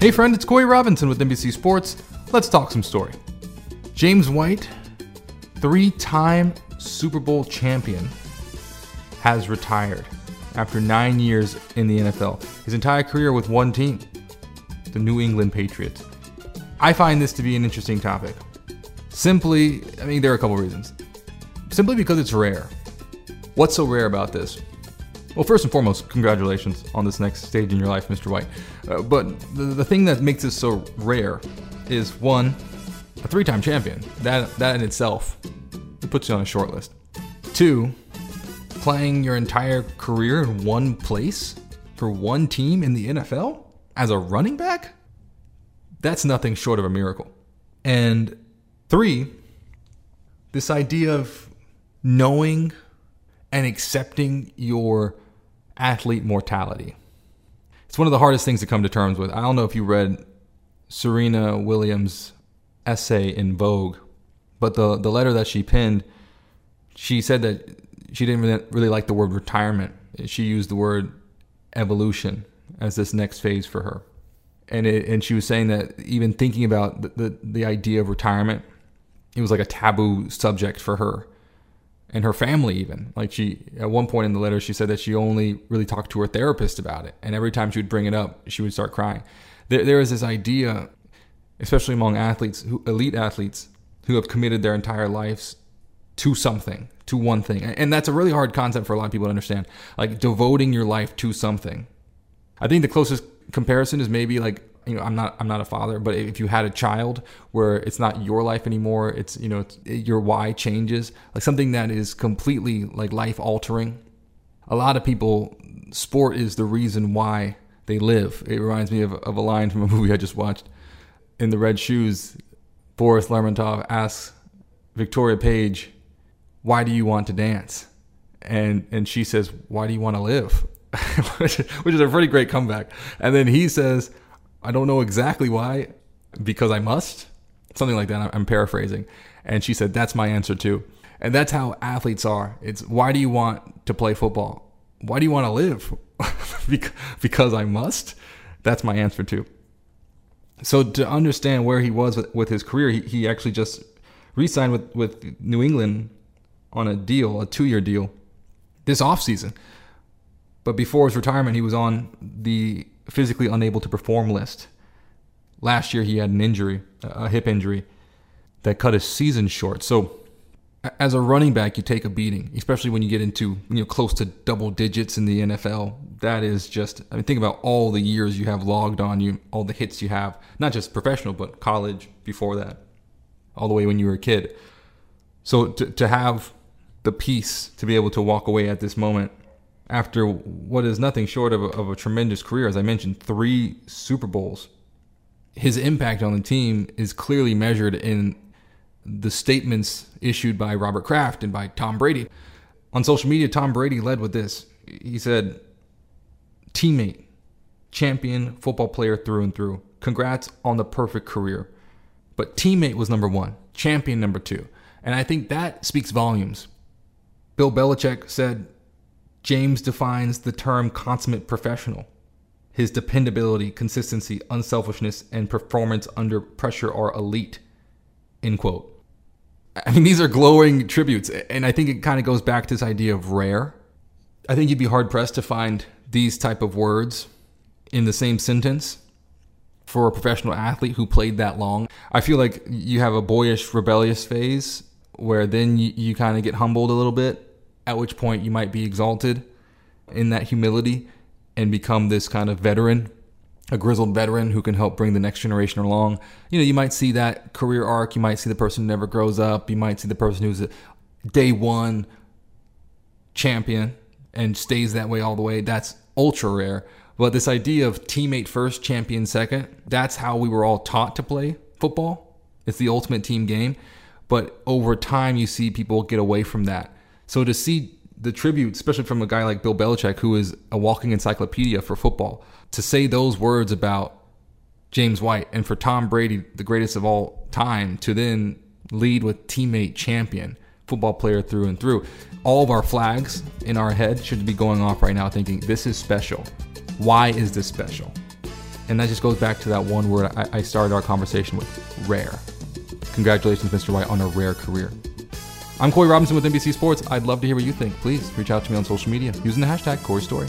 Hey friend, it's Corey Robinson with NBC Sports. Let's talk some story. James White, three time Super Bowl champion, has retired after nine years in the NFL. His entire career with one team, the New England Patriots. I find this to be an interesting topic. Simply, I mean, there are a couple reasons. Simply because it's rare. What's so rare about this? Well, first and foremost, congratulations on this next stage in your life, Mr. White. Uh, but the, the thing that makes this so rare is one, a three time champion. That, that in itself it puts you on a short list. Two, playing your entire career in one place for one team in the NFL as a running back? That's nothing short of a miracle. And three, this idea of knowing and accepting your athlete mortality. It's one of the hardest things to come to terms with. I don't know if you read Serena Williams' essay in Vogue, but the, the letter that she penned, she said that she didn't really, really like the word retirement. She used the word evolution as this next phase for her. And it, and she was saying that even thinking about the, the, the idea of retirement, it was like a taboo subject for her and her family even. Like she at one point in the letter she said that she only really talked to her therapist about it. And every time she would bring it up she would start crying. There, there is this idea especially among athletes who elite athletes who have committed their entire lives to something to one thing. And that's a really hard concept for a lot of people to understand. Like devoting your life to something. I think the closest comparison is maybe like you know, I'm not I'm not a father, but if you had a child where it's not your life anymore, it's you know, it's, your why changes, like something that is completely like life altering. A lot of people, sport is the reason why they live. It reminds me of, of a line from a movie I just watched. In the Red Shoes, Boris Lermontov asks Victoria Page, "Why do you want to dance?" And and she says, "Why do you want to live?" which is a pretty great comeback. And then he says, I don't know exactly why, because I must. Something like that. I'm paraphrasing. And she said, That's my answer too. And that's how athletes are. It's why do you want to play football? Why do you want to live? because I must? That's my answer too. So to understand where he was with, with his career, he, he actually just re-signed with, with New England on a deal, a two-year deal, this offseason. But before his retirement, he was on the physically unable to perform list. Last year, he had an injury, a hip injury, that cut his season short. So, as a running back, you take a beating, especially when you get into you know close to double digits in the NFL. That is just I mean, think about all the years you have logged on you, all the hits you have, not just professional, but college before that, all the way when you were a kid. So to to have the peace to be able to walk away at this moment after what is nothing short of a, of a tremendous career. As I mentioned, three Super Bowls. His impact on the team is clearly measured in the statements issued by Robert Kraft and by Tom Brady. On social media, Tom Brady led with this. He said, Teammate, champion football player through and through. Congrats on the perfect career. But teammate was number one, champion number two. And I think that speaks volumes. Bill Belichick said James defines the term consummate professional. His dependability, consistency, unselfishness, and performance under pressure are elite. End quote. I mean, these are glowing tributes, and I think it kind of goes back to this idea of rare. I think you'd be hard pressed to find these type of words in the same sentence for a professional athlete who played that long. I feel like you have a boyish, rebellious phase where then you, you kind of get humbled a little bit at which point you might be exalted in that humility and become this kind of veteran, a grizzled veteran who can help bring the next generation along. You know, you might see that career arc. You might see the person who never grows up. You might see the person who's a day one champion and stays that way all the way. That's ultra rare. But this idea of teammate first, champion second, that's how we were all taught to play football. It's the ultimate team game. But over time, you see people get away from that so to see the tribute, especially from a guy like Bill Belichick, who is a walking encyclopedia for football, to say those words about James White and for Tom Brady, the greatest of all time, to then lead with teammate champion, football player through and through. All of our flags in our head should be going off right now thinking, this is special. Why is this special? And that just goes back to that one word I, I started our conversation with rare. Congratulations, Mr. White, on a rare career. I'm Corey Robinson with NBC Sports. I'd love to hear what you think. Please reach out to me on social media using the hashtag Corey Story.